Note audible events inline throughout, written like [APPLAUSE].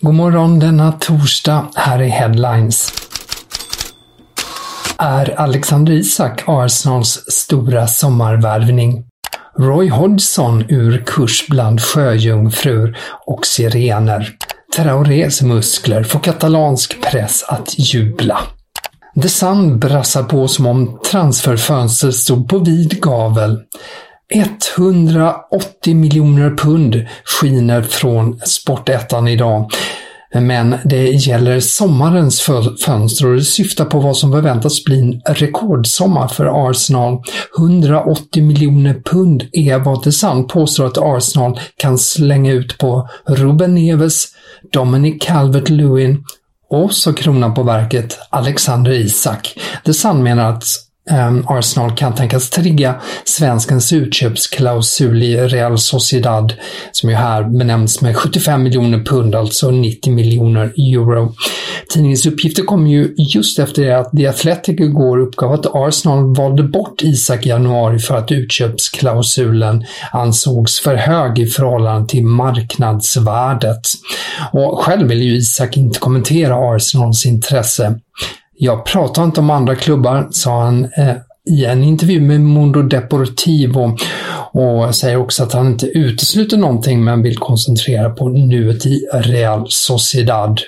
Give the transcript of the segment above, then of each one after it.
God morgon denna torsdag. Här är headlines. Är Alexander Isak Arsenals stora sommarvärvning? Roy Hodgson ur kurs bland sjöjungfrur och sirener. Traorés muskler får katalansk press att jubla. The Sun brassar på som om transferfönstret stod på vid gavel. 180 miljoner pund skiner från Sportettan idag. Men det gäller sommarens fönster och det syftar på vad som förväntas bli en rekordsommar för Arsenal. 180 miljoner pund är vad The Sun påstår att Arsenal kan slänga ut på Ruben Neves, Dominic Calvert-Lewin och så kronan på verket Alexander Isak. The Sun menar att Arsenal kan tänkas trigga svenskens utköpsklausul i Real Sociedad, som ju här benämns med 75 miljoner pund, alltså 90 miljoner euro. Tidningens uppgifter kom ju just efter det att The Athletic igår uppgav att Arsenal valde bort Isak i januari för att utköpsklausulen ansågs för hög i förhållande till marknadsvärdet. Och själv vill ju Isak inte kommentera Arsenals intresse. Jag pratar inte om andra klubbar, sa han eh, i en intervju med Mundo Deportivo och säger också att han inte utesluter någonting men vill koncentrera på nuet i Real Sociedad.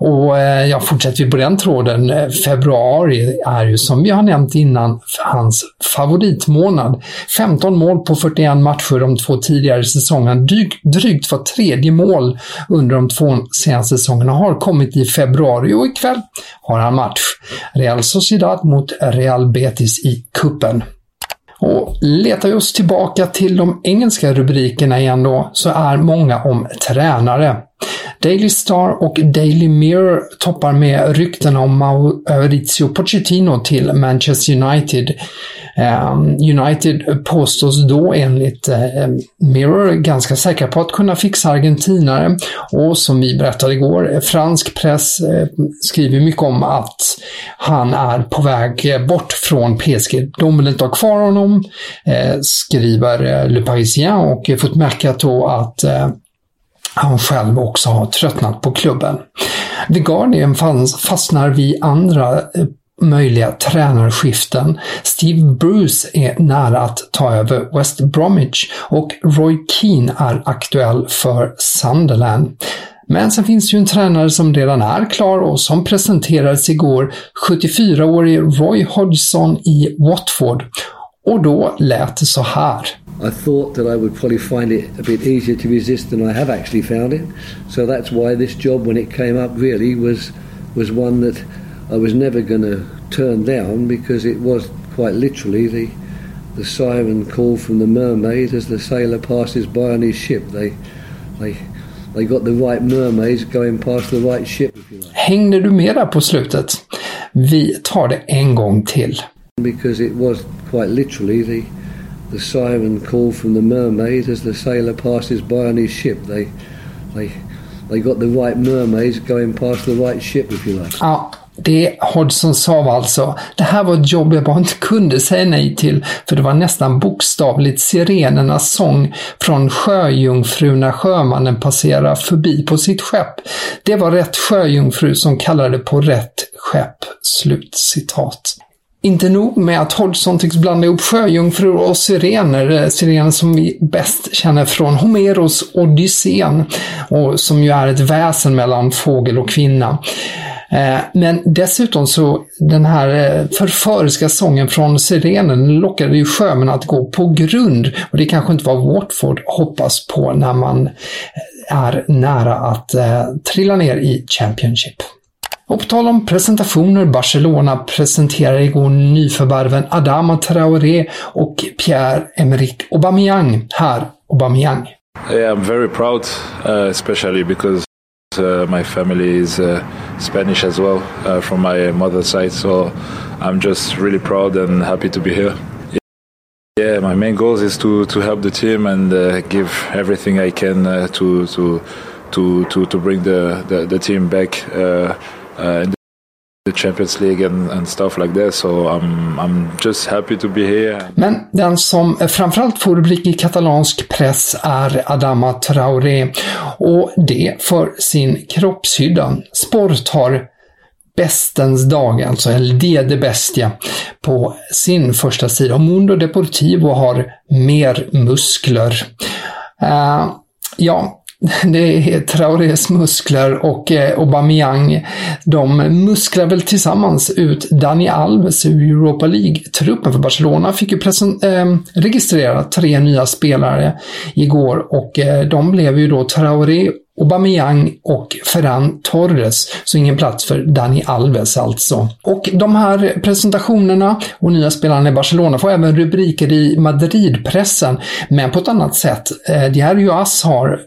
Och eh, jag fortsätter vi på den tråden. Eh, februari är ju som vi har nämnt innan hans favoritmånad. 15 mål på 41 matcher de två tidigare säsongerna. Drygt, drygt var tredje mål under de två senaste säsongerna har kommit i februari och ikväll har han match. Real Sociedad mot Real Betis i kuppen. Och letar vi oss tillbaka till de engelska rubrikerna igen då, så är många om tränare. Daily Star och Daily Mirror toppar med rykten om Maurizio Pochettino till Manchester United. Ehm, United påstås då enligt eh, Mirror ganska säkra på att kunna fixa argentinare och som vi berättade igår, fransk press eh, skriver mycket om att han är på väg bort från PSG. De vill inte ha kvar honom, eh, skriver Le Parisien och fått märka då att han själv också har tröttnat på klubben. The Guardian fastnar vid andra möjliga tränarskiften. Steve Bruce är nära att ta över West Bromwich och Roy Keane är aktuell för Sunderland. Men sen finns ju en tränare som redan är klar och som presenterades igår, 74-årige Roy Hodgson i Watford. Och då lät det så här. I thought that I would probably find it a bit easier to resist than I have actually found it. So that's why this job, when it came up, really was was one that I was never going to turn down because it was quite literally the the siren call from the mermaid as the sailor passes by on his ship. They they they got the right mermaids going past the right ship. If you like. Hängde du med där på slutet? Vi tar det en gång till. Because it was quite literally the the siren call from the mermaid as the sailor passes by on his ship. They, they, they got the right mermaids going past the right ship, if you like. Ja, det Hodgson sa alltså. Det här var ett jobb jag bara inte kunde säga nej till, för det var nästan bokstavligt sirenernas sång från sjöjungfru när sjömannen passerar förbi på sitt skepp. Det var rätt sjöjungfru som kallade på rätt skepp. Slut citat. Inte nog med att Hodgson tycks blanda ihop sjöjungfrur och sirener, eh, sirener som vi bäst känner från Homeros Odysseen, och som ju är ett väsen mellan fågel och kvinna. Eh, men dessutom så den här eh, förföriska sången från sirenen lockade ju sjömän att gå på grund och det kanske inte var Watford hoppas på när man eh, är nära att trilla ner i Championship. Och på tal om presentationer, Barcelona presenterar igår nyförvärven Adama Traoré och Pierre-Emerick Aubameyang. Här, Aubameyang. Yeah, I'm very proud, uh, especially because uh, my family is uh, Spanish as well uh, from my mother's side. So I'm just really proud and happy to be here. Yeah, my main goal is to, to help the team and uh, give everything I can uh, to, to to to to bring the the, the team back uh, in Champions League and, and stuff like that. So I'm I'm just happy to be here. Men den som framförallt får rubrik i katalansk press är Adama Traoré och det för sin kroppshydda. Sport har Bestens dag, alltså El Dia de Bestia, på sin första sida. Och Mundo Deportivo har mer muskler. Uh, ja, [LAUGHS] det är Traorés muskler och eh, Aubameyang. De musklar väl tillsammans ut Dani Alves ur Europa League-truppen för Barcelona fick ju eh, registrera tre nya spelare igår och eh, de blev ju då Traoré Aubameyang och Ferran Torres, så ingen plats för Dani Alves alltså. Och de här presentationerna och nya spelarna i Barcelona får även rubriker i Madridpressen, men på ett annat sätt. Diario As har,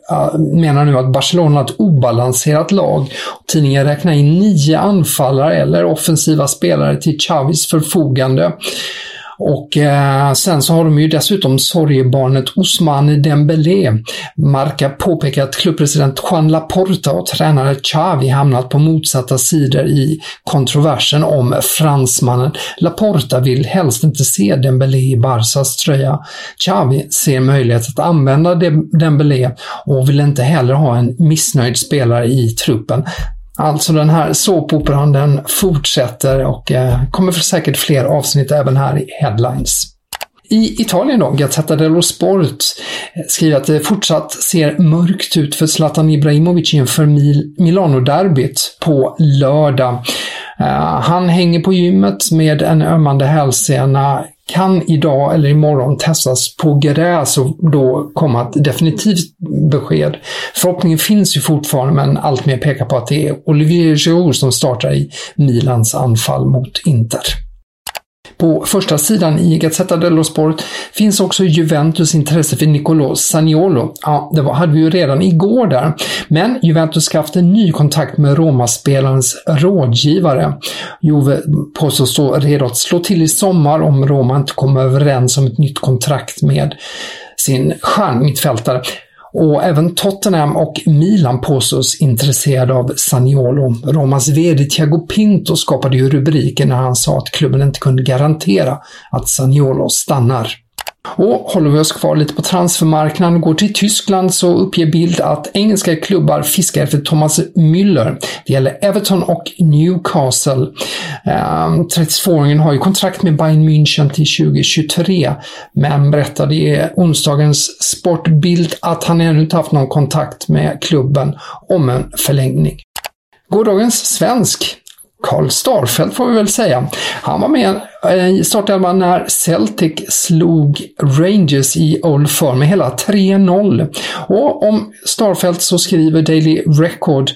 menar nu att Barcelona är ett obalanserat lag. Tidningen räknar in nio anfallare eller offensiva spelare till Chavis förfogande. Och eh, sen så har de ju dessutom sorgebarnet Ousmane Dembélé. Marca påpekar att klubbpresident Juan Laporta och tränare Xavi hamnat på motsatta sidor i kontroversen om fransmannen. Laporta vill helst inte se Dembélé i Barsas tröja. Xavi ser möjlighet att använda Dembélé och vill inte heller ha en missnöjd spelare i truppen. Alltså den här såpoperan den fortsätter och eh, kommer för säkert fler avsnitt även här i Headlines. I Italien då, Gazzetta dello Sport eh, skriver att det fortsatt ser mörkt ut för Zlatan Ibrahimovic inför Mil Milano-derbyt på lördag. Uh, han hänger på gymmet med en ömmande hälsena kan idag eller imorgon testas på gräs och då komma ett definitivt besked. Förhoppningen finns ju fortfarande men allt mer pekar på att det är Olivier Giroud som startar i Milans anfall mot Inter. På första sidan i Gazzetta dello Sport finns också Juventus intresse för Nicolo Saniolo. Ja, det var, hade vi ju redan igår där. Men Juventus ska haft en ny kontakt med Roma-spelarens rådgivare. Juve påstås stå redo att slå till i sommar om Roma inte kommer överens om ett nytt kontrakt med sin stjärnmittfältare. Och även Tottenham och Milan påstås intresserade av Saniolo. Romas VD Thiago Pinto skapade ju rubriker när han sa att klubben inte kunde garantera att Saniolo stannar. Och håller vi oss kvar lite på transfermarknaden och går till Tyskland så uppger Bild att engelska klubbar fiskar efter Thomas Müller. Det gäller Everton och Newcastle. Ehm, 32-åringen har ju kontrakt med Bayern München till 2023, men berättade i onsdagens Sportbild att han ännu inte haft någon kontakt med klubben om en förlängning. Gårdagens svensk Karl Starfelt får vi väl säga. Han var med eh, i startelvan när Celtic slog Rangers i Old Firm med hela 3-0. Och om Starfelt så skriver Daily Record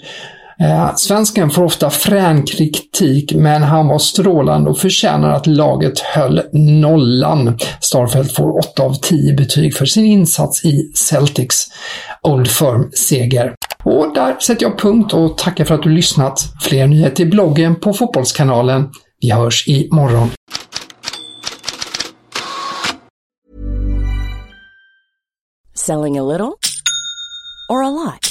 Eh, svensken får ofta frän kritik, men han var strålande och förtjänar att laget höll nollan. Starfelt får 8 av 10 betyg för sin insats i Celtics Old Firm-seger. Och där sätter jag punkt och tackar för att du lyssnat. Fler nyheter i bloggen på Fotbollskanalen. Vi hörs imorgon. Selling a little or a lot?